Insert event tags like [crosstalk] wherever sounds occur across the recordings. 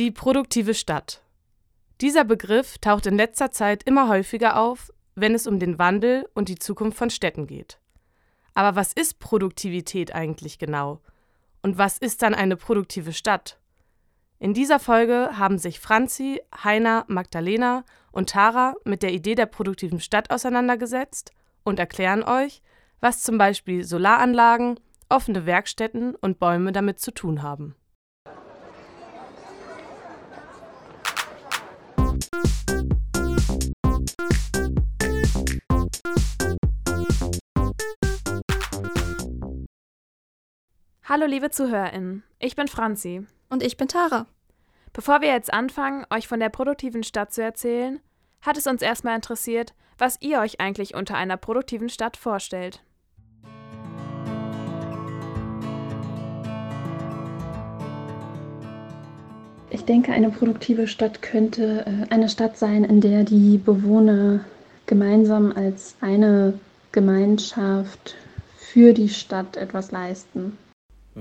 Die produktive Stadt. Dieser Begriff taucht in letzter Zeit immer häufiger auf, wenn es um den Wandel und die Zukunft von Städten geht. Aber was ist Produktivität eigentlich genau? Und was ist dann eine produktive Stadt? In dieser Folge haben sich Franzi, Heiner, Magdalena und Tara mit der Idee der produktiven Stadt auseinandergesetzt und erklären euch, was zum Beispiel Solaranlagen, offene Werkstätten und Bäume damit zu tun haben. Hallo liebe ZuhörerInnen, ich bin Franzi. Und ich bin Tara. Bevor wir jetzt anfangen, euch von der produktiven Stadt zu erzählen, hat es uns erstmal interessiert, was ihr euch eigentlich unter einer produktiven Stadt vorstellt. Ich denke, eine produktive Stadt könnte äh, eine Stadt sein, in der die Bewohner gemeinsam als eine Gemeinschaft für die Stadt etwas leisten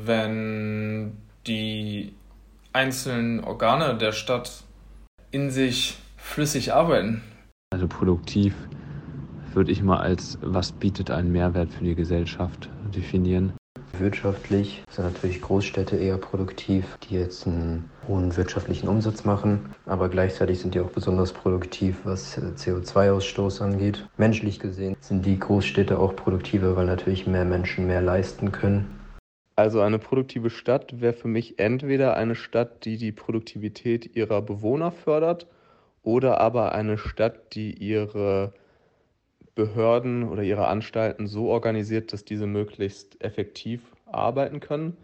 wenn die einzelnen Organe der Stadt in sich flüssig arbeiten. Also produktiv würde ich mal als was bietet einen Mehrwert für die Gesellschaft definieren. Wirtschaftlich sind natürlich Großstädte eher produktiv, die jetzt einen hohen wirtschaftlichen Umsatz machen, aber gleichzeitig sind die auch besonders produktiv, was CO2-Ausstoß angeht. Menschlich gesehen sind die Großstädte auch produktiver, weil natürlich mehr Menschen mehr leisten können also eine produktive Stadt wäre für mich entweder eine Stadt, die die Produktivität ihrer Bewohner fördert oder aber eine Stadt, die ihre Behörden oder ihre Anstalten so organisiert, dass diese möglichst effektiv arbeiten können.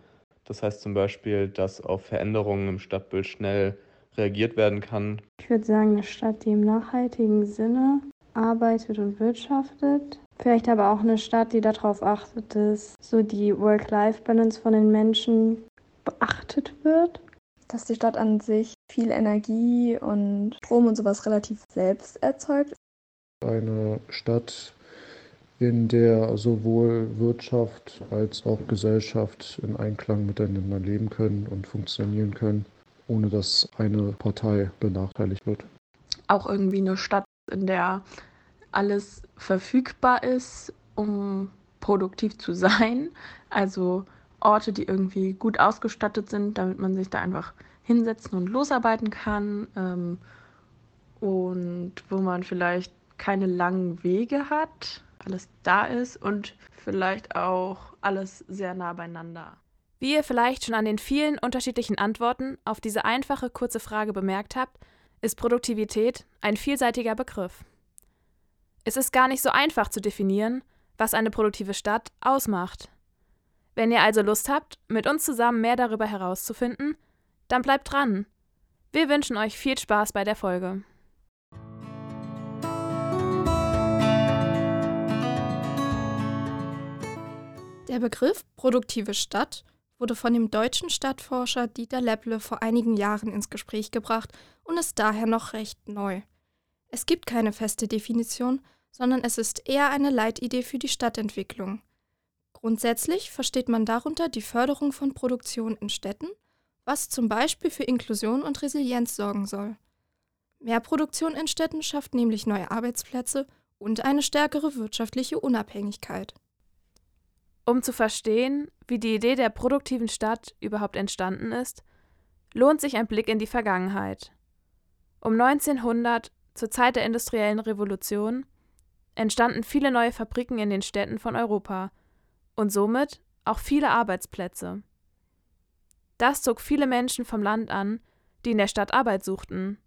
Das heißt zum Beispiel, dass auf Veränderungen im Stadtbild schnell reagiert werden kann. Ich würde sagen, eine Stadt, die im nachhaltigen Sinne arbeitet und wirtschaftet. Vielleicht aber auch eine Stadt, die darauf achtet, dass so die Work-Life-Balance von den Menschen beachtet wird. Dass die Stadt an sich viel Energie und Strom und sowas relativ selbst erzeugt. Eine Stadt, in der sowohl Wirtschaft als auch Gesellschaft in Einklang miteinander leben können und funktionieren können, ohne dass eine Partei benachteiligt wird. Auch irgendwie eine Stadt, in der alles verfügbar ist, um produktiv zu sein. Also Orte, die irgendwie gut ausgestattet sind, damit man sich da einfach hinsetzen und losarbeiten kann. Ähm, und wo man vielleicht keine langen Wege hat, alles da ist und vielleicht auch alles sehr nah beieinander. Wie ihr vielleicht schon an den vielen unterschiedlichen Antworten auf diese einfache kurze Frage bemerkt habt, ist Produktivität ein vielseitiger Begriff. Es ist gar nicht so einfach zu definieren, was eine produktive Stadt ausmacht. Wenn ihr also Lust habt, mit uns zusammen mehr darüber herauszufinden, dann bleibt dran. Wir wünschen euch viel Spaß bei der Folge. Der Begriff produktive Stadt wurde von dem deutschen Stadtforscher Dieter Lepple vor einigen Jahren ins Gespräch gebracht und ist daher noch recht neu. Es gibt keine feste Definition, sondern es ist eher eine Leitidee für die Stadtentwicklung. Grundsätzlich versteht man darunter die Förderung von Produktion in Städten, was zum Beispiel für Inklusion und Resilienz sorgen soll. Mehr Produktion in Städten schafft nämlich neue Arbeitsplätze und eine stärkere wirtschaftliche Unabhängigkeit. Um zu verstehen, wie die Idee der produktiven Stadt überhaupt entstanden ist, lohnt sich ein Blick in die Vergangenheit. Um 1900, zur Zeit der industriellen Revolution, entstanden viele neue Fabriken in den Städten von Europa und somit auch viele Arbeitsplätze. Das zog viele Menschen vom Land an, die in der Stadt Arbeit suchten.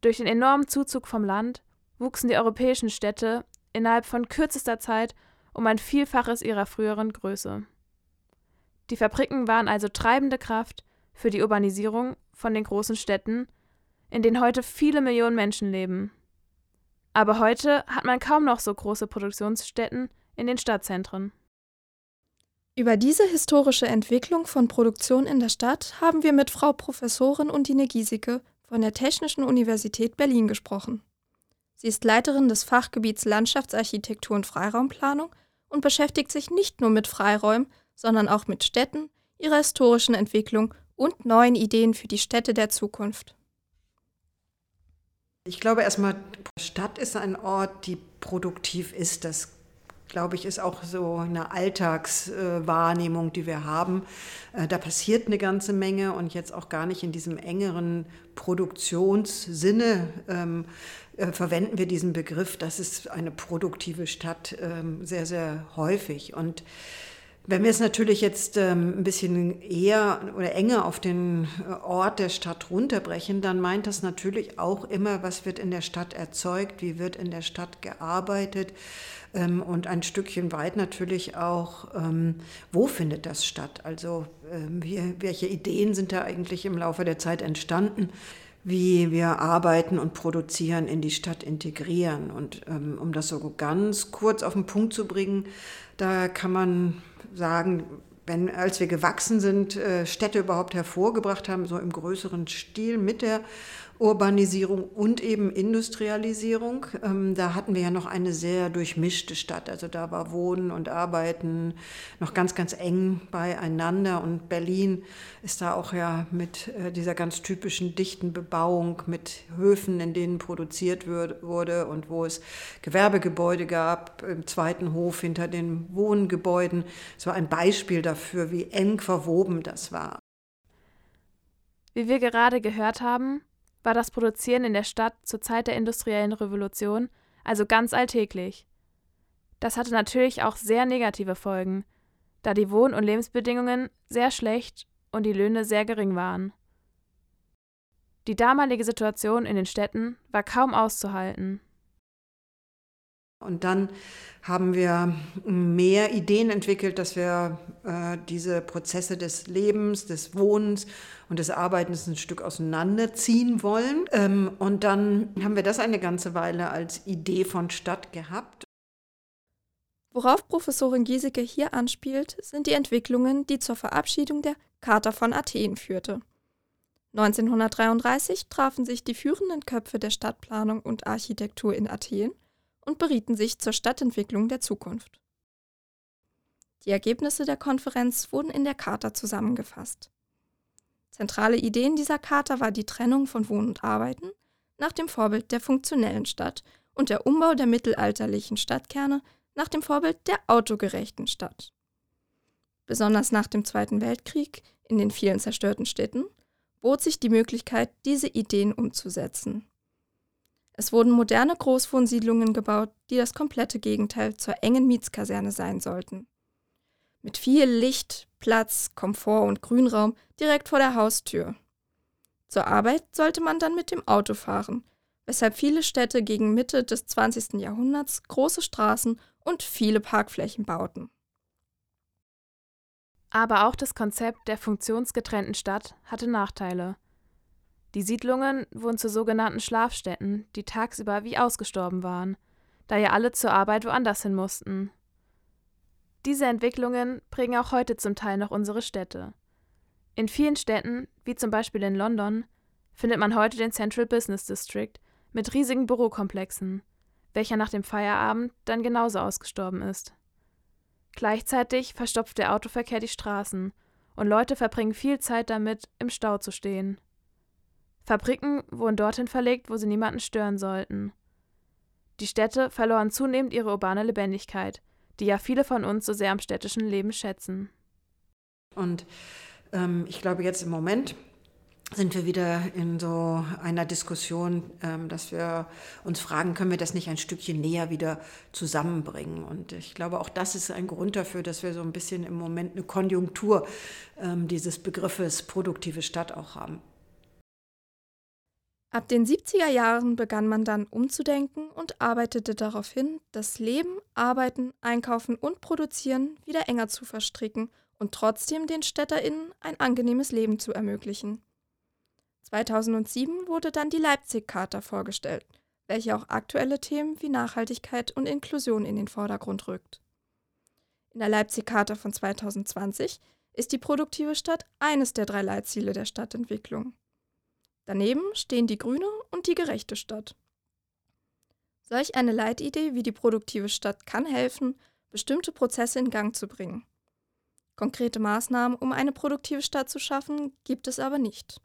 Durch den enormen Zuzug vom Land wuchsen die europäischen Städte innerhalb von kürzester Zeit um ein Vielfaches ihrer früheren Größe. Die Fabriken waren also treibende Kraft für die Urbanisierung von den großen Städten, in denen heute viele Millionen Menschen leben. Aber heute hat man kaum noch so große Produktionsstätten in den Stadtzentren. Über diese historische Entwicklung von Produktion in der Stadt haben wir mit Frau Professorin Undine Giesecke von der Technischen Universität Berlin gesprochen. Sie ist Leiterin des Fachgebiets Landschaftsarchitektur und Freiraumplanung und beschäftigt sich nicht nur mit Freiräumen, sondern auch mit Städten, ihrer historischen Entwicklung und neuen Ideen für die Städte der Zukunft. Ich glaube erstmal, Stadt ist ein Ort, die produktiv ist. Das glaube ich, ist auch so eine Alltagswahrnehmung, die wir haben. Äh, da passiert eine ganze Menge und jetzt auch gar nicht in diesem engeren Produktionssinne ähm, äh, verwenden wir diesen Begriff. Das ist eine produktive Stadt ähm, sehr, sehr häufig. Und wenn wir es natürlich jetzt ähm, ein bisschen eher oder enger auf den äh, Ort der Stadt runterbrechen, dann meint das natürlich auch immer, was wird in der Stadt erzeugt, wie wird in der Stadt gearbeitet ähm, und ein Stückchen weit natürlich auch, ähm, wo findet das statt? Also wie, welche Ideen sind da eigentlich im Laufe der Zeit entstanden? wie wir arbeiten und produzieren in die Stadt integrieren. Und ähm, um das so ganz kurz auf den Punkt zu bringen, da kann man sagen, wenn, als wir gewachsen sind, äh, Städte überhaupt hervorgebracht haben, so im größeren Stil mit der Urbanisierung und eben Industrialisierung. Ähm, da hatten wir ja noch eine sehr durchmischte Stadt. Also da war Wohnen und Arbeiten noch ganz, ganz eng beieinander. Und Berlin ist da auch ja mit äh, dieser ganz typischen dichten Bebauung, mit Höfen, in denen produziert wurde und wo es Gewerbegebäude gab, im zweiten Hof hinter den Wohngebäuden. Es war ein Beispiel dafür, wie eng verwoben das war. Wie wir gerade gehört haben, war das Produzieren in der Stadt zur Zeit der industriellen Revolution also ganz alltäglich. Das hatte natürlich auch sehr negative Folgen, da die Wohn- und Lebensbedingungen sehr schlecht und die Löhne sehr gering waren. Die damalige Situation in den Städten war kaum auszuhalten. Und dann haben wir mehr Ideen entwickelt, dass wir äh, diese Prozesse des Lebens, des Wohnens und des Arbeitens ein Stück auseinanderziehen wollen. Ähm, und dann haben wir das eine ganze Weile als Idee von Stadt gehabt. Worauf Professorin Giesecke hier anspielt, sind die Entwicklungen, die zur Verabschiedung der Charta von Athen führte. 1933 trafen sich die führenden Köpfe der Stadtplanung und Architektur in Athen und berieten sich zur Stadtentwicklung der Zukunft. Die Ergebnisse der Konferenz wurden in der Charta zusammengefasst. Zentrale Ideen dieser Charta war die Trennung von Wohnen und Arbeiten nach dem Vorbild der funktionellen Stadt und der Umbau der mittelalterlichen Stadtkerne nach dem Vorbild der autogerechten Stadt. Besonders nach dem Zweiten Weltkrieg in den vielen zerstörten Städten bot sich die Möglichkeit, diese Ideen umzusetzen. Es wurden moderne Großwohnsiedlungen gebaut, die das komplette Gegenteil zur engen Mietskaserne sein sollten. Mit viel Licht, Platz, Komfort und Grünraum direkt vor der Haustür. Zur Arbeit sollte man dann mit dem Auto fahren, weshalb viele Städte gegen Mitte des 20. Jahrhunderts große Straßen und viele Parkflächen bauten. Aber auch das Konzept der funktionsgetrennten Stadt hatte Nachteile. Die Siedlungen wurden zu sogenannten Schlafstätten, die tagsüber wie ausgestorben waren, da ja alle zur Arbeit woanders hin mussten. Diese Entwicklungen prägen auch heute zum Teil noch unsere Städte. In vielen Städten, wie zum Beispiel in London, findet man heute den Central Business District mit riesigen Bürokomplexen, welcher nach dem Feierabend dann genauso ausgestorben ist. Gleichzeitig verstopft der Autoverkehr die Straßen und Leute verbringen viel Zeit damit, im Stau zu stehen. Fabriken wurden dorthin verlegt, wo sie niemanden stören sollten. Die Städte verloren zunehmend ihre urbane Lebendigkeit, die ja viele von uns so sehr am städtischen Leben schätzen. Und ähm, ich glaube, jetzt im Moment sind wir wieder in so einer Diskussion, ähm, dass wir uns fragen, können wir das nicht ein Stückchen näher wieder zusammenbringen? Und ich glaube, auch das ist ein Grund dafür, dass wir so ein bisschen im Moment eine Konjunktur ähm, dieses Begriffes produktive Stadt auch haben. Ab den 70er Jahren begann man dann umzudenken und arbeitete darauf hin, das Leben, Arbeiten, Einkaufen und Produzieren wieder enger zu verstricken und trotzdem den StädterInnen ein angenehmes Leben zu ermöglichen. 2007 wurde dann die Leipzig-Charta vorgestellt, welche auch aktuelle Themen wie Nachhaltigkeit und Inklusion in den Vordergrund rückt. In der Leipzig-Charta von 2020 ist die produktive Stadt eines der drei Leitziele der Stadtentwicklung. Daneben stehen die grüne und die gerechte Stadt. Solch eine Leitidee wie die produktive Stadt kann helfen, bestimmte Prozesse in Gang zu bringen. Konkrete Maßnahmen, um eine produktive Stadt zu schaffen, gibt es aber nicht.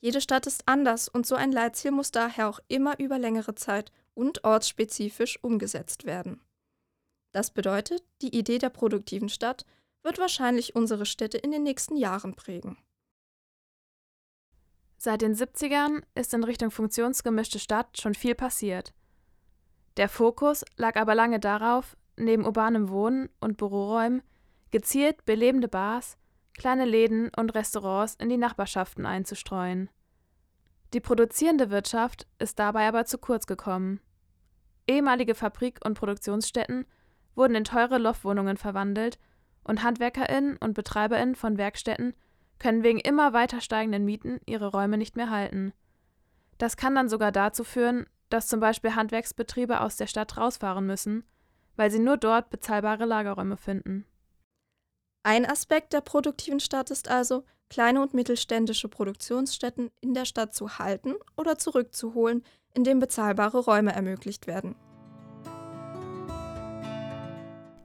Jede Stadt ist anders und so ein Leitziel muss daher auch immer über längere Zeit und ortsspezifisch umgesetzt werden. Das bedeutet, die Idee der produktiven Stadt wird wahrscheinlich unsere Städte in den nächsten Jahren prägen. Seit den 70ern ist in Richtung funktionsgemischte Stadt schon viel passiert. Der Fokus lag aber lange darauf, neben urbanem Wohnen und Büroräumen gezielt belebende Bars, kleine Läden und Restaurants in die Nachbarschaften einzustreuen. Die produzierende Wirtschaft ist dabei aber zu kurz gekommen. Ehemalige Fabrik- und Produktionsstätten wurden in teure Loftwohnungen verwandelt und HandwerkerInnen und BetreiberInnen von Werkstätten können wegen immer weiter steigenden Mieten ihre Räume nicht mehr halten. Das kann dann sogar dazu führen, dass zum Beispiel Handwerksbetriebe aus der Stadt rausfahren müssen, weil sie nur dort bezahlbare Lagerräume finden. Ein Aspekt der produktiven Stadt ist also, kleine und mittelständische Produktionsstätten in der Stadt zu halten oder zurückzuholen, indem bezahlbare Räume ermöglicht werden.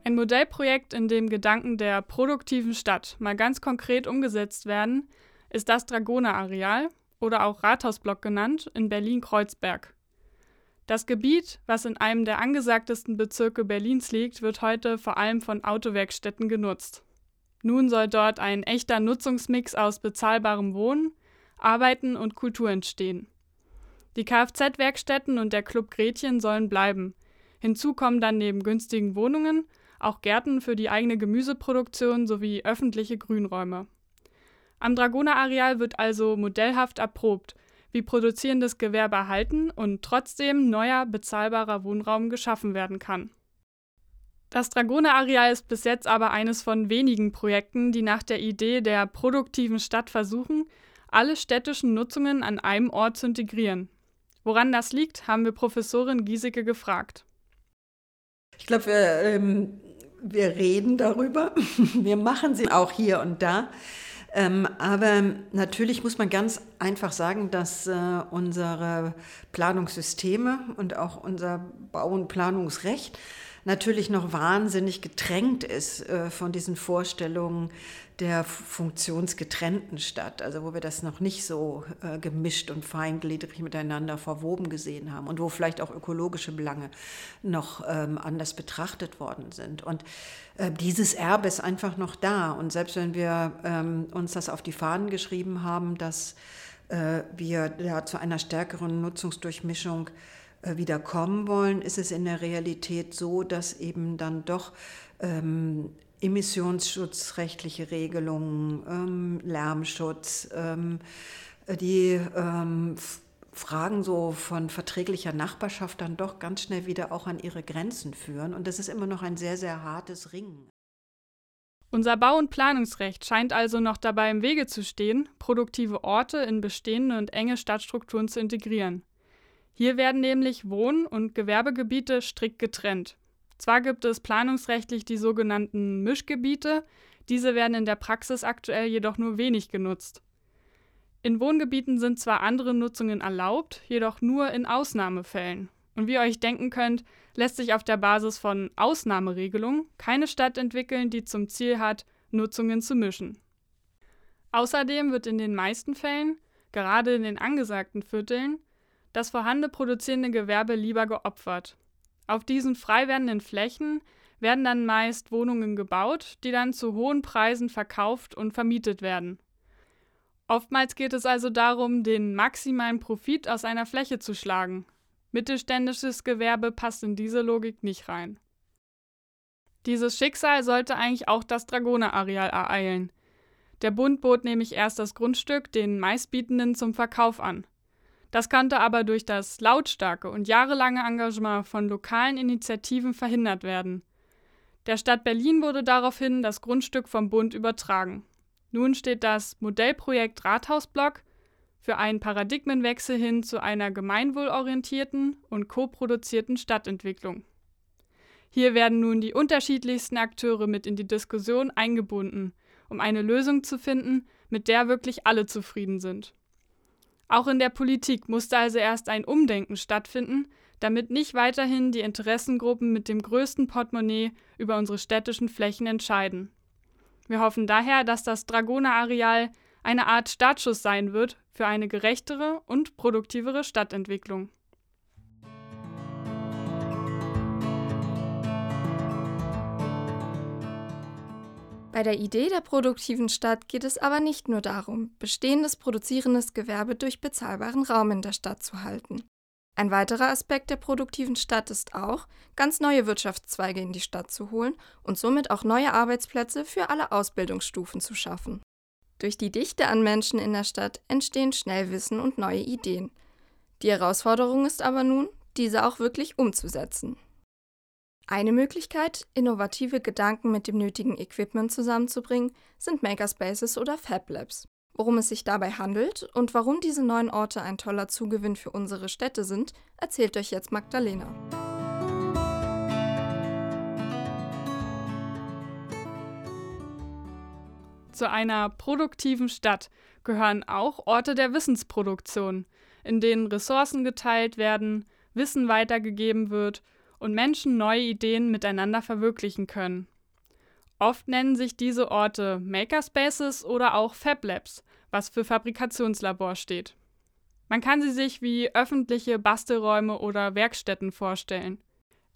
Ein Modellprojekt, in dem Gedanken der produktiven Stadt mal ganz konkret umgesetzt werden, ist das Dragoner-Areal oder auch Rathausblock genannt in Berlin-Kreuzberg. Das Gebiet, was in einem der angesagtesten Bezirke Berlins liegt, wird heute vor allem von Autowerkstätten genutzt. Nun soll dort ein echter Nutzungsmix aus bezahlbarem Wohnen, Arbeiten und Kultur entstehen. Die Kfz-Werkstätten und der Club Gretchen sollen bleiben. Hinzu kommen dann neben günstigen Wohnungen auch Gärten für die eigene Gemüseproduktion sowie öffentliche Grünräume. Am Dragoner-Areal wird also modellhaft erprobt, wie produzierendes Gewerbe erhalten und trotzdem neuer, bezahlbarer Wohnraum geschaffen werden kann. Das Dragoner-Areal ist bis jetzt aber eines von wenigen Projekten, die nach der Idee der produktiven Stadt versuchen, alle städtischen Nutzungen an einem Ort zu integrieren. Woran das liegt, haben wir Professorin Giesecke gefragt. Ich glaube, ähm, wir reden darüber, [laughs] wir machen sie auch hier und da. Ähm, aber natürlich muss man ganz einfach sagen, dass äh, unsere Planungssysteme und auch unser Bau- und Planungsrecht natürlich noch wahnsinnig gedrängt ist äh, von diesen Vorstellungen der funktionsgetrennten Stadt, also wo wir das noch nicht so äh, gemischt und feingliedrig miteinander verwoben gesehen haben und wo vielleicht auch ökologische Belange noch ähm, anders betrachtet worden sind. Und äh, dieses Erbe ist einfach noch da. Und selbst wenn wir ähm, uns das auf die Fahnen geschrieben haben, dass äh, wir ja, zu einer stärkeren Nutzungsdurchmischung äh, wieder kommen wollen, ist es in der Realität so, dass eben dann doch ähm, emissionsschutzrechtliche Regelungen, ähm, Lärmschutz, ähm, die ähm, Fragen so von verträglicher Nachbarschaft dann doch ganz schnell wieder auch an ihre Grenzen führen. Und das ist immer noch ein sehr, sehr hartes Ringen. Unser Bau- und Planungsrecht scheint also noch dabei im Wege zu stehen, produktive Orte in bestehende und enge Stadtstrukturen zu integrieren. Hier werden nämlich Wohn- und Gewerbegebiete strikt getrennt. Zwar gibt es planungsrechtlich die sogenannten Mischgebiete, diese werden in der Praxis aktuell jedoch nur wenig genutzt. In Wohngebieten sind zwar andere Nutzungen erlaubt, jedoch nur in Ausnahmefällen. Und wie ihr euch denken könnt, lässt sich auf der Basis von Ausnahmeregelungen keine Stadt entwickeln, die zum Ziel hat, Nutzungen zu mischen. Außerdem wird in den meisten Fällen, gerade in den angesagten Vierteln, das vorhandene produzierende Gewerbe lieber geopfert auf diesen frei werdenden Flächen werden dann meist Wohnungen gebaut, die dann zu hohen Preisen verkauft und vermietet werden. Oftmals geht es also darum, den maximalen Profit aus einer Fläche zu schlagen. Mittelständisches Gewerbe passt in diese Logik nicht rein. Dieses Schicksal sollte eigentlich auch das Dragoner-Areal ereilen. Der Bund bot nämlich erst das Grundstück den Meistbietenden zum Verkauf an. Das konnte aber durch das lautstarke und jahrelange Engagement von lokalen Initiativen verhindert werden. Der Stadt Berlin wurde daraufhin das Grundstück vom Bund übertragen. Nun steht das Modellprojekt Rathausblock für einen Paradigmenwechsel hin zu einer gemeinwohlorientierten und koproduzierten Stadtentwicklung. Hier werden nun die unterschiedlichsten Akteure mit in die Diskussion eingebunden, um eine Lösung zu finden, mit der wirklich alle zufrieden sind. Auch in der Politik musste also erst ein Umdenken stattfinden, damit nicht weiterhin die Interessengruppen mit dem größten Portemonnaie über unsere städtischen Flächen entscheiden. Wir hoffen daher, dass das Dragoner-Areal eine Art Startschuss sein wird für eine gerechtere und produktivere Stadtentwicklung. Bei der Idee der produktiven Stadt geht es aber nicht nur darum, bestehendes produzierendes Gewerbe durch bezahlbaren Raum in der Stadt zu halten. Ein weiterer Aspekt der produktiven Stadt ist auch, ganz neue Wirtschaftszweige in die Stadt zu holen und somit auch neue Arbeitsplätze für alle Ausbildungsstufen zu schaffen. Durch die Dichte an Menschen in der Stadt entstehen schnell Wissen und neue Ideen. Die Herausforderung ist aber nun, diese auch wirklich umzusetzen. Eine Möglichkeit, innovative Gedanken mit dem nötigen Equipment zusammenzubringen, sind Makerspaces oder Fab Labs. Worum es sich dabei handelt und warum diese neuen Orte ein toller Zugewinn für unsere Städte sind, erzählt euch jetzt Magdalena. Zu einer produktiven Stadt gehören auch Orte der Wissensproduktion, in denen Ressourcen geteilt werden, Wissen weitergegeben wird und Menschen neue Ideen miteinander verwirklichen können. Oft nennen sich diese Orte Makerspaces oder auch Fab Labs, was für Fabrikationslabor steht. Man kann sie sich wie öffentliche Bastelräume oder Werkstätten vorstellen.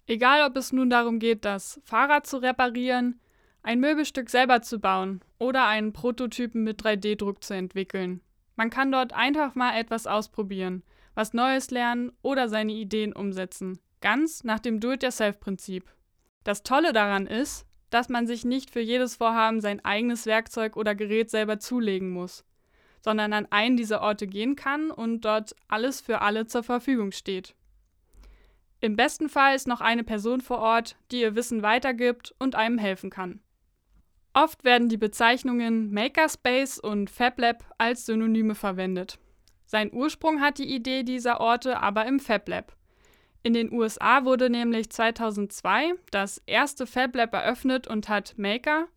Egal, ob es nun darum geht, das Fahrrad zu reparieren, ein Möbelstück selber zu bauen oder einen Prototypen mit 3D-Druck zu entwickeln. Man kann dort einfach mal etwas ausprobieren, was Neues lernen oder seine Ideen umsetzen, ganz nach dem Do-it-yourself-Prinzip. Das Tolle daran ist, dass man sich nicht für jedes Vorhaben sein eigenes Werkzeug oder Gerät selber zulegen muss sondern an einen dieser Orte gehen kann und dort alles für alle zur Verfügung steht. Im besten Fall ist noch eine Person vor Ort, die ihr Wissen weitergibt und einem helfen kann. Oft werden die Bezeichnungen Makerspace und FabLab als Synonyme verwendet. Sein Ursprung hat die Idee dieser Orte aber im FabLab. In den USA wurde nämlich 2002 das erste FabLab eröffnet und hat Maker,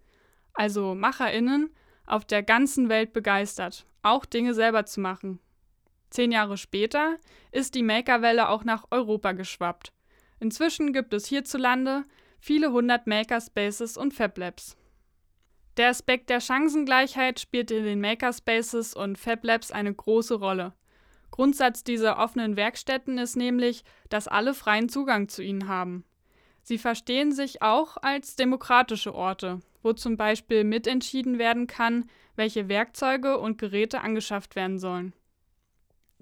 also MacherInnen, auf der ganzen Welt begeistert auch Dinge selber zu machen. Zehn Jahre später ist die Makerwelle auch nach Europa geschwappt. Inzwischen gibt es hierzulande viele hundert Makerspaces und Fablabs. Der Aspekt der Chancengleichheit spielt in den Makerspaces und Fablabs eine große Rolle. Grundsatz dieser offenen Werkstätten ist nämlich, dass alle freien Zugang zu ihnen haben. Sie verstehen sich auch als demokratische Orte, wo zum Beispiel mitentschieden werden kann, welche Werkzeuge und Geräte angeschafft werden sollen.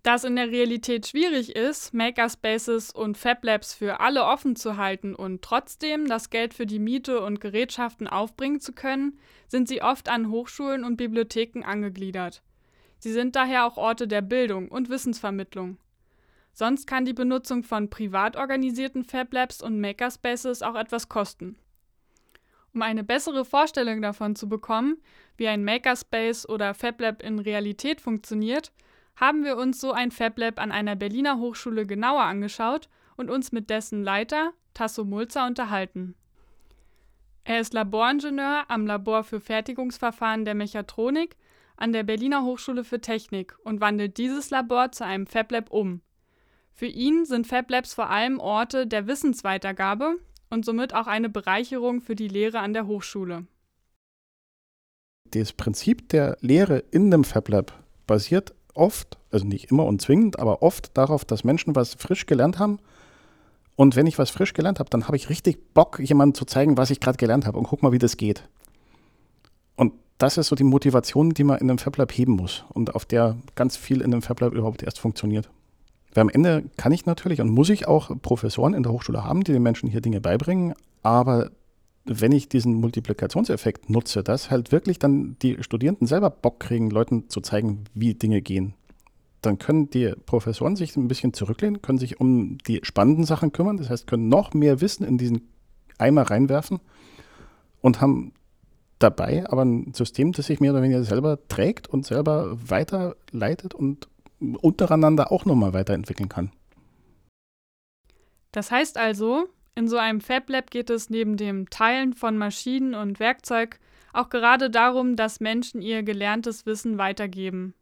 Da es in der Realität schwierig ist, Makerspaces und Fablabs für alle offen zu halten und trotzdem das Geld für die Miete und Gerätschaften aufbringen zu können, sind sie oft an Hochschulen und Bibliotheken angegliedert. Sie sind daher auch Orte der Bildung und Wissensvermittlung. Sonst kann die Benutzung von privat organisierten Fablabs und Makerspaces auch etwas kosten. Um eine bessere Vorstellung davon zu bekommen, wie ein Makerspace oder FabLab in Realität funktioniert, haben wir uns so ein FabLab an einer Berliner Hochschule genauer angeschaut und uns mit dessen Leiter, Tasso Mulzer, unterhalten. Er ist Laboringenieur am Labor für Fertigungsverfahren der Mechatronik an der Berliner Hochschule für Technik und wandelt dieses Labor zu einem FabLab um. Für ihn sind FabLabs vor allem Orte der Wissensweitergabe und somit auch eine Bereicherung für die Lehre an der Hochschule. Das Prinzip der Lehre in einem FabLab basiert oft, also nicht immer und zwingend, aber oft darauf, dass Menschen was frisch gelernt haben. Und wenn ich was frisch gelernt habe, dann habe ich richtig Bock, jemandem zu zeigen, was ich gerade gelernt habe und guck mal, wie das geht. Das ist so die Motivation, die man in einem FabLab heben muss und auf der ganz viel in einem FabLab überhaupt erst funktioniert. Weil am Ende kann ich natürlich und muss ich auch Professoren in der Hochschule haben, die den Menschen hier Dinge beibringen, aber wenn ich diesen Multiplikationseffekt nutze, dass halt wirklich dann die Studierenden selber Bock kriegen, Leuten zu zeigen, wie Dinge gehen, dann können die Professoren sich ein bisschen zurücklehnen, können sich um die spannenden Sachen kümmern, das heißt, können noch mehr Wissen in diesen Eimer reinwerfen und haben dabei aber ein System, das sich mehr oder weniger selber trägt und selber weiterleitet und untereinander auch nochmal weiterentwickeln kann. Das heißt also, in so einem Fab Lab geht es neben dem Teilen von Maschinen und Werkzeug auch gerade darum, dass Menschen ihr gelerntes Wissen weitergeben.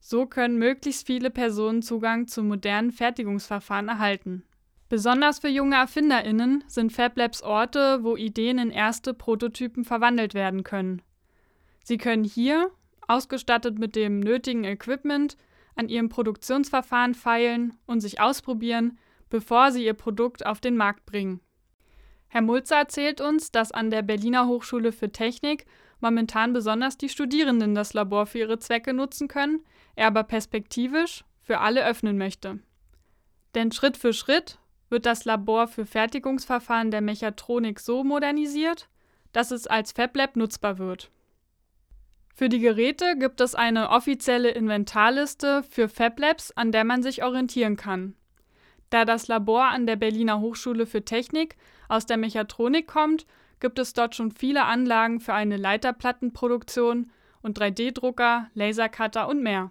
So können möglichst viele Personen Zugang zu modernen Fertigungsverfahren erhalten. Besonders für junge ErfinderInnen sind Fab Labs Orte, wo Ideen in erste Prototypen verwandelt werden können. Sie können hier, ausgestattet mit dem nötigen Equipment, an ihrem Produktionsverfahren feilen und sich ausprobieren, bevor sie ihr Produkt auf den Markt bringen. Herr Mulzer erzählt uns, dass an der Berliner Hochschule für Technik momentan besonders die Studierenden das Labor für ihre Zwecke nutzen können, er aber perspektivisch für alle öffnen möchte. Denn Schritt für Schritt wird das Labor für Fertigungsverfahren der Mechatronik so modernisiert, dass es als FabLab nutzbar wird. Für die Geräte gibt es eine offizielle Inventarliste für FabLabs, an der man sich orientieren kann. Da das Labor an der Berliner Hochschule für Technik aus der Mechatronik kommt, gibt es dort schon viele Anlagen für eine Leiterplattenproduktion und 3D-Drucker, Lasercutter und mehr.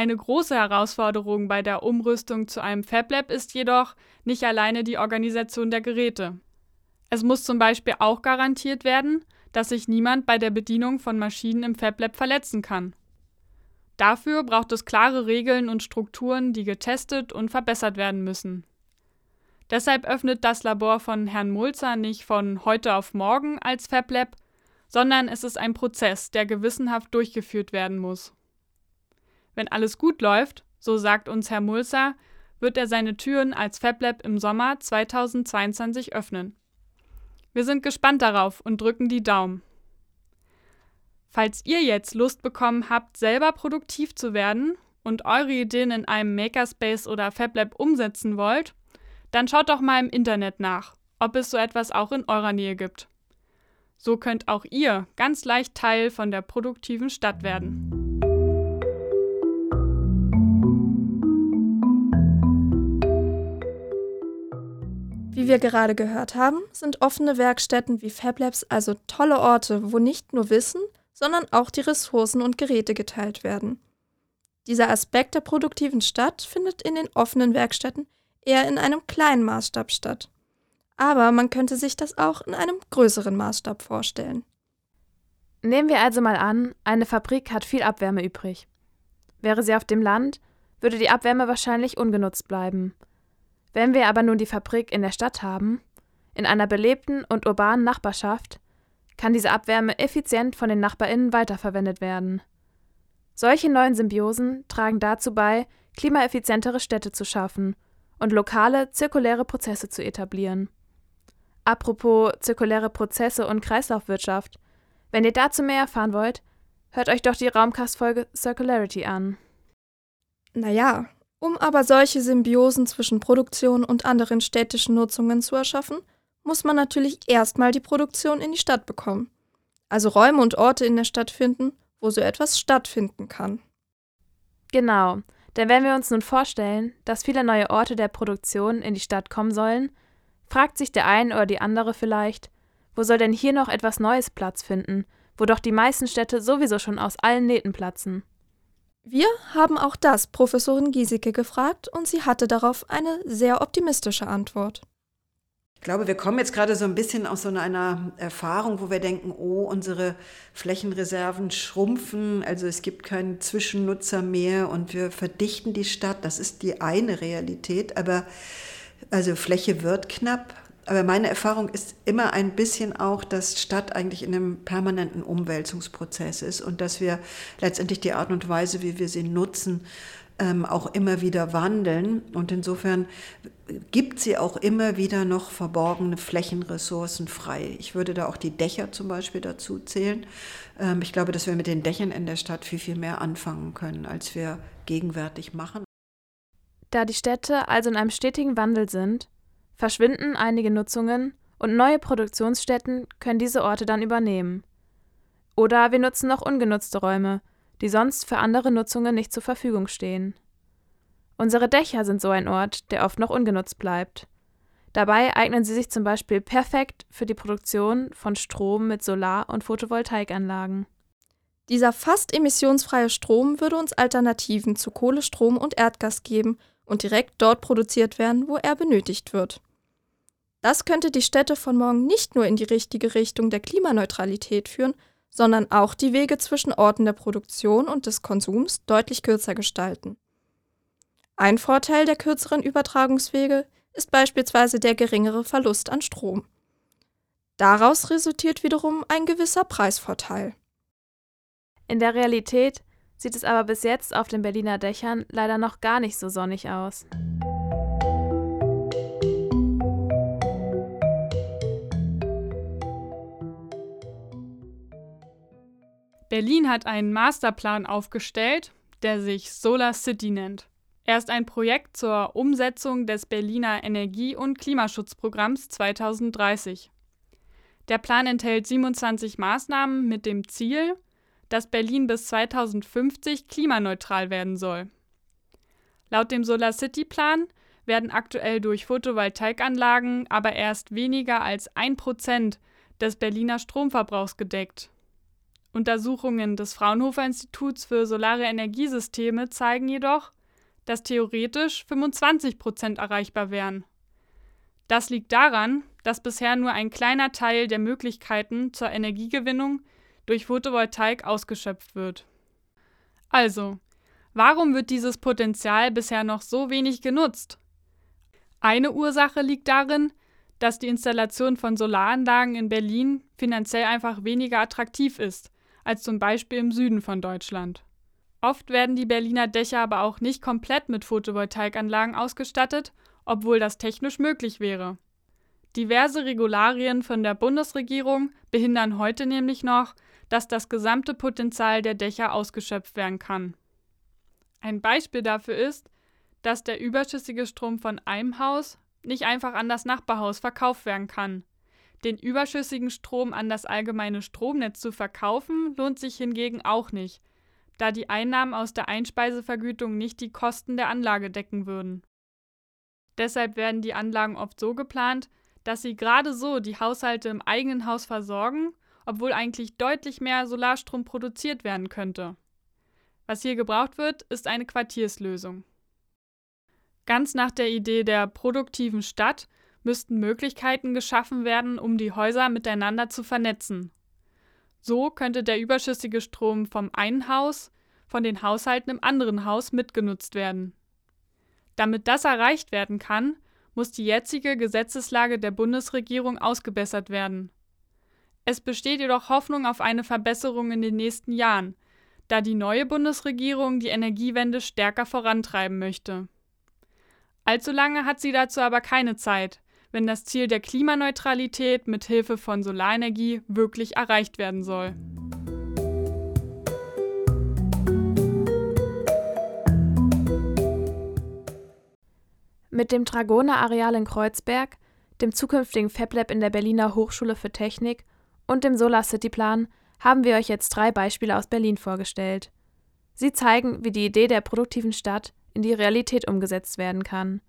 Eine große Herausforderung bei der Umrüstung zu einem FabLab ist jedoch nicht alleine die Organisation der Geräte. Es muss zum Beispiel auch garantiert werden, dass sich niemand bei der Bedienung von Maschinen im FabLab verletzen kann. Dafür braucht es klare Regeln und Strukturen, die getestet und verbessert werden müssen. Deshalb öffnet das Labor von Herrn Mulzer nicht von heute auf morgen als FabLab, sondern es ist ein Prozess, der gewissenhaft durchgeführt werden muss. Wenn alles gut läuft, so sagt uns Herr Mulzer, wird er seine Türen als FabLab im Sommer 2022 öffnen. Wir sind gespannt darauf und drücken die Daumen. Falls ihr jetzt Lust bekommen habt, selber produktiv zu werden und eure Ideen in einem Makerspace oder FabLab umsetzen wollt, dann schaut doch mal im Internet nach, ob es so etwas auch in eurer Nähe gibt. So könnt auch ihr ganz leicht Teil von der produktiven Stadt werden. Wir gerade gehört haben, sind offene Werkstätten wie FabLabs also tolle Orte, wo nicht nur Wissen, sondern auch die Ressourcen und Geräte geteilt werden. Dieser Aspekt der produktiven Stadt findet in den offenen Werkstätten eher in einem kleinen Maßstab statt. Aber man könnte sich das auch in einem größeren Maßstab vorstellen. Nehmen wir also mal an, eine Fabrik hat viel Abwärme übrig. Wäre sie auf dem Land, würde die Abwärme wahrscheinlich ungenutzt bleiben. Wenn wir aber nun die Fabrik in der Stadt haben, in einer belebten und urbanen Nachbarschaft, kann diese Abwärme effizient von den Nachbarinnen weiterverwendet werden. Solche neuen Symbiosen tragen dazu bei, klimaeffizientere Städte zu schaffen und lokale, zirkuläre Prozesse zu etablieren. Apropos zirkuläre Prozesse und Kreislaufwirtschaft, wenn ihr dazu mehr erfahren wollt, hört euch doch die Raumcast-Folge Circularity an. Naja, um aber solche Symbiosen zwischen Produktion und anderen städtischen Nutzungen zu erschaffen, muss man natürlich erstmal die Produktion in die Stadt bekommen. Also Räume und Orte in der Stadt finden, wo so etwas stattfinden kann. Genau, denn wenn wir uns nun vorstellen, dass viele neue Orte der Produktion in die Stadt kommen sollen, fragt sich der ein oder die andere vielleicht, wo soll denn hier noch etwas Neues Platz finden, wo doch die meisten Städte sowieso schon aus allen Nähten platzen? Wir haben auch das Professorin Giesecke gefragt und sie hatte darauf eine sehr optimistische Antwort. Ich glaube, wir kommen jetzt gerade so ein bisschen aus so einer Erfahrung, wo wir denken, oh, unsere Flächenreserven schrumpfen, also es gibt keinen Zwischennutzer mehr und wir verdichten die Stadt. Das ist die eine Realität, aber also Fläche wird knapp. Aber meine Erfahrung ist immer ein bisschen auch, dass Stadt eigentlich in einem permanenten Umwälzungsprozess ist und dass wir letztendlich die Art und Weise, wie wir sie nutzen, ähm, auch immer wieder wandeln. Und insofern gibt sie auch immer wieder noch verborgene Flächenressourcen frei. Ich würde da auch die Dächer zum Beispiel dazu zählen. Ähm, ich glaube, dass wir mit den Dächern in der Stadt viel, viel mehr anfangen können, als wir gegenwärtig machen. Da die Städte also in einem stetigen Wandel sind, verschwinden einige Nutzungen und neue Produktionsstätten können diese Orte dann übernehmen. Oder wir nutzen noch ungenutzte Räume, die sonst für andere Nutzungen nicht zur Verfügung stehen. Unsere Dächer sind so ein Ort, der oft noch ungenutzt bleibt. Dabei eignen sie sich zum Beispiel perfekt für die Produktion von Strom mit Solar- und Photovoltaikanlagen. Dieser fast emissionsfreie Strom würde uns Alternativen zu Kohlestrom und Erdgas geben und direkt dort produziert werden, wo er benötigt wird. Das könnte die Städte von morgen nicht nur in die richtige Richtung der Klimaneutralität führen, sondern auch die Wege zwischen Orten der Produktion und des Konsums deutlich kürzer gestalten. Ein Vorteil der kürzeren Übertragungswege ist beispielsweise der geringere Verlust an Strom. Daraus resultiert wiederum ein gewisser Preisvorteil. In der Realität sieht es aber bis jetzt auf den Berliner Dächern leider noch gar nicht so sonnig aus. Berlin hat einen Masterplan aufgestellt, der sich Solar City nennt. Er ist ein Projekt zur Umsetzung des Berliner Energie- und Klimaschutzprogramms 2030. Der Plan enthält 27 Maßnahmen mit dem Ziel, dass Berlin bis 2050 klimaneutral werden soll. Laut dem Solar City Plan werden aktuell durch Photovoltaikanlagen aber erst weniger als ein Prozent des Berliner Stromverbrauchs gedeckt. Untersuchungen des Fraunhofer Instituts für Solare Energiesysteme zeigen jedoch, dass theoretisch 25 Prozent erreichbar wären. Das liegt daran, dass bisher nur ein kleiner Teil der Möglichkeiten zur Energiegewinnung durch Photovoltaik ausgeschöpft wird. Also, warum wird dieses Potenzial bisher noch so wenig genutzt? Eine Ursache liegt darin, dass die Installation von Solaranlagen in Berlin finanziell einfach weniger attraktiv ist als zum Beispiel im Süden von Deutschland. Oft werden die Berliner Dächer aber auch nicht komplett mit Photovoltaikanlagen ausgestattet, obwohl das technisch möglich wäre. Diverse Regularien von der Bundesregierung behindern heute nämlich noch, dass das gesamte Potenzial der Dächer ausgeschöpft werden kann. Ein Beispiel dafür ist, dass der überschüssige Strom von einem Haus nicht einfach an das Nachbarhaus verkauft werden kann. Den überschüssigen Strom an das allgemeine Stromnetz zu verkaufen, lohnt sich hingegen auch nicht, da die Einnahmen aus der Einspeisevergütung nicht die Kosten der Anlage decken würden. Deshalb werden die Anlagen oft so geplant, dass sie gerade so die Haushalte im eigenen Haus versorgen obwohl eigentlich deutlich mehr Solarstrom produziert werden könnte. Was hier gebraucht wird, ist eine Quartierslösung. Ganz nach der Idee der produktiven Stadt müssten Möglichkeiten geschaffen werden, um die Häuser miteinander zu vernetzen. So könnte der überschüssige Strom vom einen Haus von den Haushalten im anderen Haus mitgenutzt werden. Damit das erreicht werden kann, muss die jetzige Gesetzeslage der Bundesregierung ausgebessert werden. Es besteht jedoch Hoffnung auf eine Verbesserung in den nächsten Jahren, da die neue Bundesregierung die Energiewende stärker vorantreiben möchte. Allzu lange hat sie dazu aber keine Zeit, wenn das Ziel der Klimaneutralität mit Hilfe von Solarenergie wirklich erreicht werden soll. Mit dem Dragoner-Areal in Kreuzberg, dem zukünftigen FabLab in der Berliner Hochschule für Technik und dem Solar City Plan haben wir euch jetzt drei Beispiele aus Berlin vorgestellt. Sie zeigen, wie die Idee der produktiven Stadt in die Realität umgesetzt werden kann.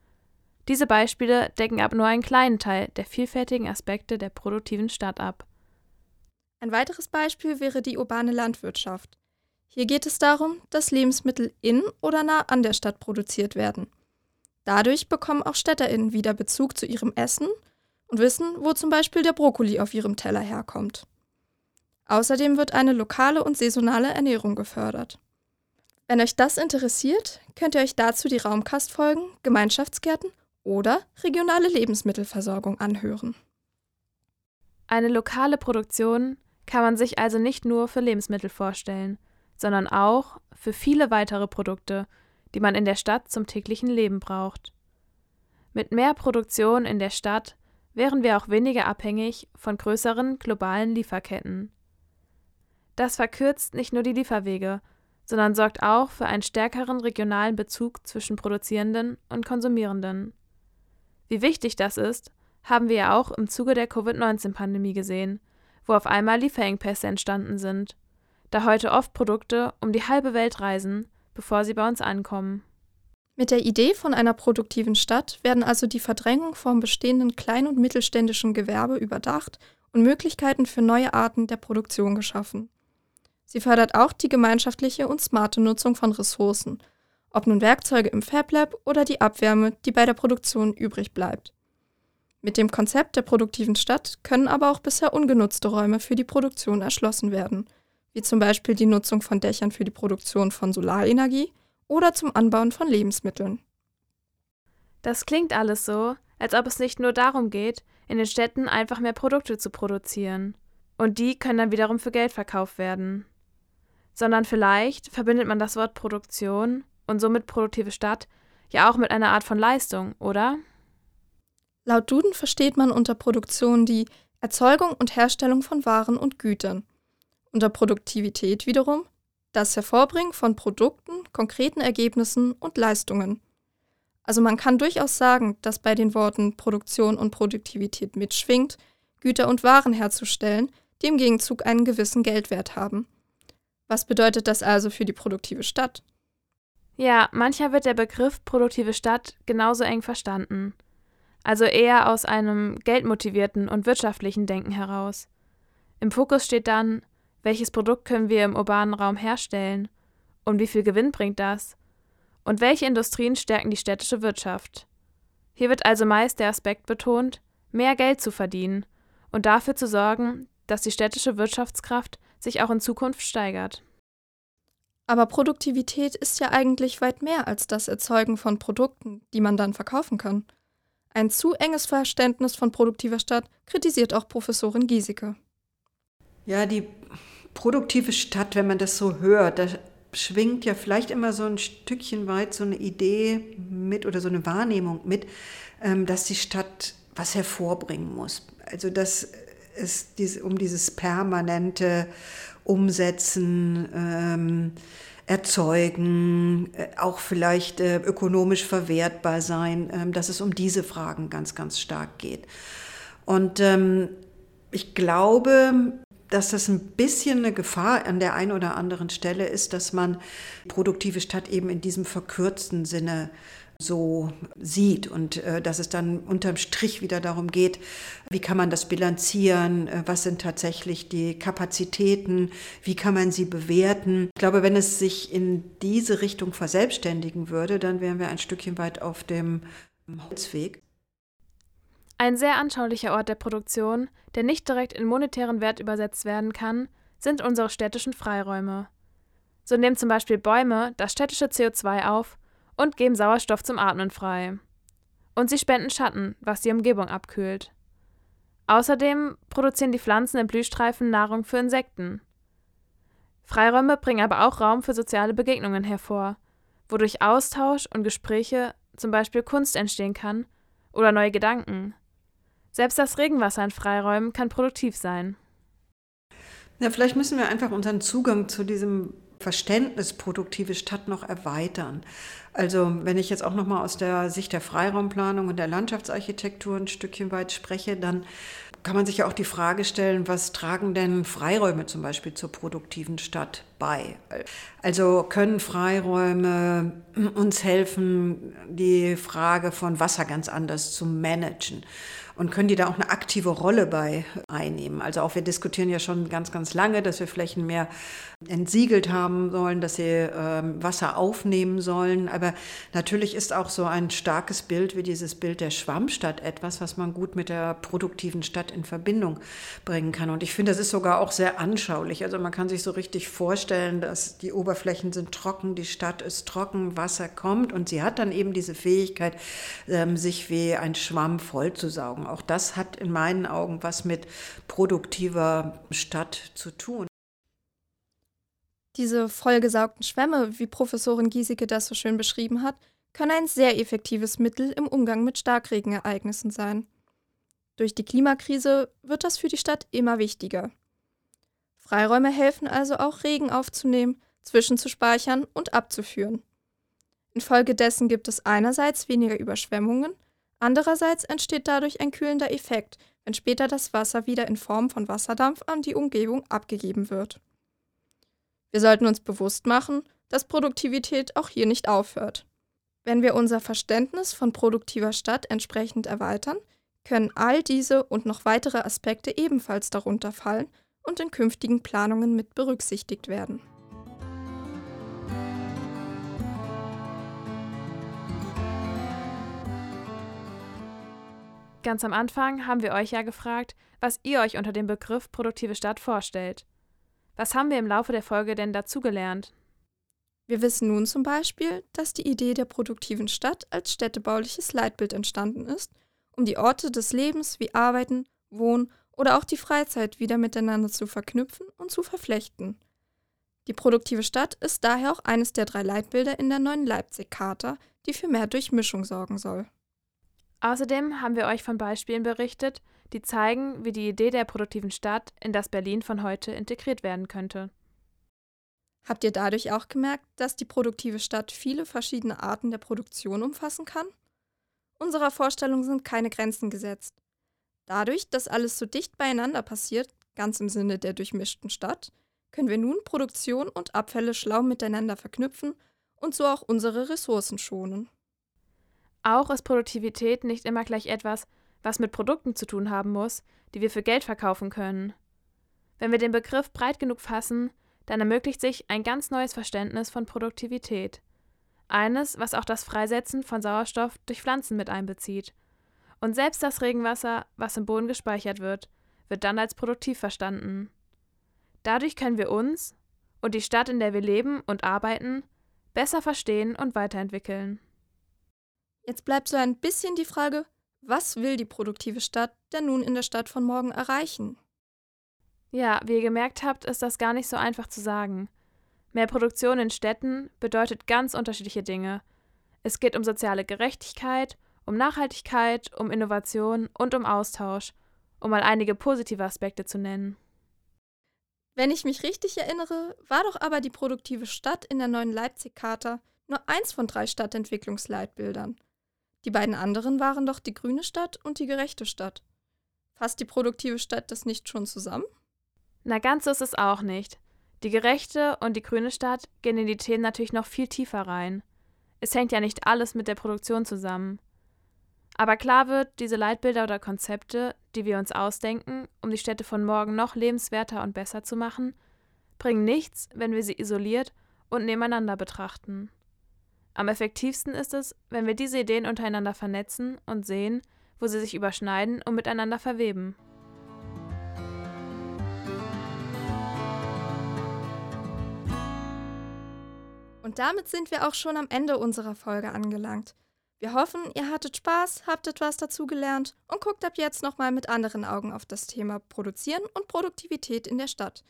Diese Beispiele decken aber nur einen kleinen Teil der vielfältigen Aspekte der produktiven Stadt ab. Ein weiteres Beispiel wäre die urbane Landwirtschaft. Hier geht es darum, dass Lebensmittel in oder nah an der Stadt produziert werden. Dadurch bekommen auch StädterInnen wieder Bezug zu ihrem Essen und wissen, wo zum Beispiel der Brokkoli auf ihrem Teller herkommt. Außerdem wird eine lokale und saisonale Ernährung gefördert. Wenn euch das interessiert, könnt ihr euch dazu die Raumkastfolgen, Gemeinschaftsgärten oder regionale Lebensmittelversorgung anhören. Eine lokale Produktion kann man sich also nicht nur für Lebensmittel vorstellen, sondern auch für viele weitere Produkte, die man in der Stadt zum täglichen Leben braucht. Mit mehr Produktion in der Stadt wären wir auch weniger abhängig von größeren globalen Lieferketten. Das verkürzt nicht nur die Lieferwege, sondern sorgt auch für einen stärkeren regionalen Bezug zwischen Produzierenden und Konsumierenden. Wie wichtig das ist, haben wir ja auch im Zuge der Covid-19-Pandemie gesehen, wo auf einmal Lieferengpässe entstanden sind, da heute oft Produkte um die halbe Welt reisen, bevor sie bei uns ankommen. Mit der Idee von einer produktiven Stadt werden also die Verdrängung vom bestehenden klein- und mittelständischen Gewerbe überdacht und Möglichkeiten für neue Arten der Produktion geschaffen. Sie fördert auch die gemeinschaftliche und smarte Nutzung von Ressourcen, ob nun Werkzeuge im FabLab oder die Abwärme, die bei der Produktion übrig bleibt. Mit dem Konzept der produktiven Stadt können aber auch bisher ungenutzte Räume für die Produktion erschlossen werden, wie zum Beispiel die Nutzung von Dächern für die Produktion von Solarenergie oder zum Anbauen von Lebensmitteln. Das klingt alles so, als ob es nicht nur darum geht, in den Städten einfach mehr Produkte zu produzieren. Und die können dann wiederum für Geld verkauft werden. sondern vielleicht verbindet man das Wort Produktion und somit produktive Stadt ja auch mit einer Art von Leistung, oder? Laut Duden versteht man unter Produktion die Erzeugung und Herstellung von Waren und Gütern. Unter Produktivität wiederum das Hervorbringen von Produkten, konkreten Ergebnissen und Leistungen. Also man kann durchaus sagen, dass bei den Worten Produktion und Produktivität mitschwingt, Güter und Waren herzustellen, die im Gegenzug einen gewissen Geldwert haben. Was bedeutet das also für die produktive Stadt? Ja, mancher wird der Begriff produktive Stadt genauso eng verstanden. Also eher aus einem geldmotivierten und wirtschaftlichen Denken heraus. Im Fokus steht dann, welches Produkt können wir im urbanen Raum herstellen und wie viel Gewinn bringt das? Und welche Industrien stärken die städtische Wirtschaft? Hier wird also meist der Aspekt betont, mehr Geld zu verdienen und dafür zu sorgen, dass die städtische Wirtschaftskraft sich auch in Zukunft steigert. Aber Produktivität ist ja eigentlich weit mehr als das Erzeugen von Produkten, die man dann verkaufen kann. Ein zu enges Verständnis von produktiver Stadt kritisiert auch Professorin Giesecke. Ja, die produktive Stadt, wenn man das so hört, da schwingt ja vielleicht immer so ein Stückchen weit so eine Idee mit oder so eine Wahrnehmung mit, ähm, dass die Stadt was hervorbringen muss. Also dass es um dieses permanente Umsetzen, ähm, erzeugen, äh, auch vielleicht äh, ökonomisch verwertbar sein, ähm, dass es um diese Fragen ganz, ganz stark geht. Und ähm, ich glaube, dass das ein bisschen eine Gefahr an der einen oder anderen Stelle ist, dass man produktive Stadt eben in diesem verkürzten Sinne so sieht und äh, dass es dann unterm Strich wieder darum geht, wie kann man das bilanzieren, äh, was sind tatsächlich die Kapazitäten, wie kann man sie bewerten. Ich glaube, wenn es sich in diese Richtung verselbstständigen würde, dann wären wir ein Stückchen weit auf dem Holzweg. Ein sehr anschaulicher Ort der Produktion, der nicht direkt in monetären Wert übersetzt werden kann, sind unsere städtischen Freiräume. So nehmen zum Beispiel Bäume das städtische CO2 auf und geben Sauerstoff zum Atmen frei. Und sie spenden Schatten, was die Umgebung abkühlt. Außerdem produzieren die Pflanzen im Blühstreifen Nahrung für Insekten. Freiräume bringen aber auch Raum für soziale Begegnungen hervor, wodurch Austausch und Gespräche, zum Beispiel Kunst entstehen kann oder neue Gedanken. Selbst das Regenwasser in Freiräumen kann produktiv sein. Ja, vielleicht müssen wir einfach unseren Zugang zu diesem Verständnis produktive Stadt noch erweitern. Also wenn ich jetzt auch noch mal aus der Sicht der Freiraumplanung und der Landschaftsarchitektur ein Stückchen weit spreche, dann kann man sich ja auch die Frage stellen, was tragen denn Freiräume zum Beispiel zur produktiven Stadt bei? Also können Freiräume uns helfen, die Frage von Wasser ganz anders zu managen? Und können die da auch eine aktive Rolle bei einnehmen. Also auch wir diskutieren ja schon ganz, ganz lange, dass wir Flächen mehr entsiegelt haben sollen, dass sie ähm, Wasser aufnehmen sollen. Aber natürlich ist auch so ein starkes Bild wie dieses Bild der Schwammstadt etwas, was man gut mit der produktiven Stadt in Verbindung bringen kann. Und ich finde, das ist sogar auch sehr anschaulich. Also man kann sich so richtig vorstellen, dass die Oberflächen sind trocken, die Stadt ist trocken, Wasser kommt und sie hat dann eben diese Fähigkeit, ähm, sich wie ein Schwamm vollzusaugen. Auch das hat in meinen Augen was mit produktiver Stadt zu tun. Diese vollgesaugten Schwämme, wie Professorin Giesecke das so schön beschrieben hat, können ein sehr effektives Mittel im Umgang mit Starkregenereignissen sein. Durch die Klimakrise wird das für die Stadt immer wichtiger. Freiräume helfen also auch, Regen aufzunehmen, zwischenzuspeichern und abzuführen. Infolgedessen gibt es einerseits weniger Überschwemmungen, andererseits entsteht dadurch ein kühlender Effekt, wenn später das Wasser wieder in Form von Wasserdampf an die Umgebung abgegeben wird. Wir sollten uns bewusst machen, dass Produktivität auch hier nicht aufhört. Wenn wir unser Verständnis von produktiver Stadt entsprechend erweitern, können all diese und noch weitere Aspekte ebenfalls darunter fallen und in künftigen Planungen mit berücksichtigt werden. Ganz am Anfang haben wir euch ja gefragt, was ihr euch unter dem Begriff produktive Stadt vorstellt. Was haben wir im Laufe der Folge denn dazugelernt? Wir wissen nun zum Beispiel, dass die Idee der produktiven Stadt als städtebauliches Leitbild entstanden ist, um die Orte des Lebens wie Arbeiten, Wohnen oder auch die Freizeit wieder miteinander zu verknüpfen und zu verflechten. Die produktive Stadt ist daher auch eines der drei Leitbilder in der neuen Leipzig-Charta, die für mehr Durchmischung sorgen soll. Außerdem haben wir euch von Beispielen berichtet, die zeigen, wie die Idee der produktiven Stadt in das Berlin von heute integriert werden könnte. Habt ihr dadurch auch gemerkt, dass die produktive Stadt viele verschiedene Arten der Produktion umfassen kann? Unserer Vorstellung sind keine Grenzen gesetzt. Dadurch, dass alles so dicht beieinander passiert, ganz im Sinne der durchmischten Stadt, können wir nun Produktion und Abfälle schlau miteinander verknüpfen und so auch unsere Ressourcen schonen. Auch ist Produktivität nicht immer gleich etwas, was mit Produkten zu tun haben muss, die wir für Geld verkaufen können. Wenn wir den Begriff breit genug fassen, dann ermöglicht sich ein ganz neues Verständnis von Produktivität. Eines, was auch das Freisetzen von Sauerstoff durch Pflanzen mit einbezieht. Und selbst das Regenwasser, was im Boden gespeichert wird, wird dann als produktiv verstanden. Dadurch können wir uns und die Stadt, in der wir leben und arbeiten, besser verstehen und weiterentwickeln. Jetzt bleibt so ein bisschen die Frage, was will die produktive Stadt denn nun in der Stadt von morgen erreichen? Ja, wie ihr gemerkt habt, ist das gar nicht so einfach zu sagen. Mehr Produktion in Städten bedeutet ganz unterschiedliche Dinge. Es geht um soziale Gerechtigkeit, um Nachhaltigkeit, um Innovation und um Austausch, um mal einige positive Aspekte zu nennen. Wenn ich mich richtig erinnere, war doch aber die produktive Stadt in der neuen Leipzig-Charta nur eins von drei Stadtentwicklungsleitbildern. Die beiden anderen waren doch die grüne Stadt und die gerechte Stadt. Fasst die produktive Stadt das nicht schon zusammen? Na, ganz so ist es auch nicht. Die gerechte und die grüne Stadt gehen in die Themen natürlich noch viel tiefer rein. Es hängt ja nicht alles mit der Produktion zusammen. Aber klar wird, diese Leitbilder oder Konzepte, die wir uns ausdenken, um die Städte von morgen noch lebenswerter und besser zu machen, bringen nichts, wenn wir sie isoliert und nebeneinander betrachten. Am effektivsten ist es, wenn wir diese Ideen untereinander vernetzen und sehen, wo sie sich überschneiden und miteinander verweben. Und damit sind wir auch schon am Ende unserer Folge angelangt. Wir hoffen, ihr hattet Spaß, habt etwas dazugelernt und guckt ab jetzt nochmal mit anderen Augen auf das Thema Produzieren und Produktivität in der Stadt.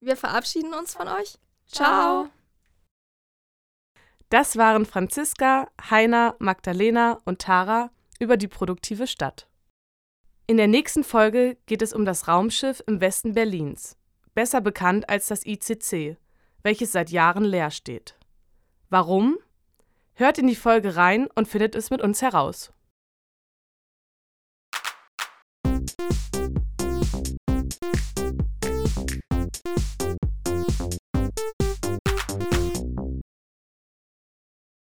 Wir verabschieden uns von euch. Ciao! Das waren Franziska, Heiner, Magdalena und Tara über die produktive Stadt. In der nächsten Folge geht es um das Raumschiff im Westen Berlins, besser bekannt als das ICC, welches seit Jahren leer steht. Warum? Hört in die Folge rein und findet es mit uns heraus.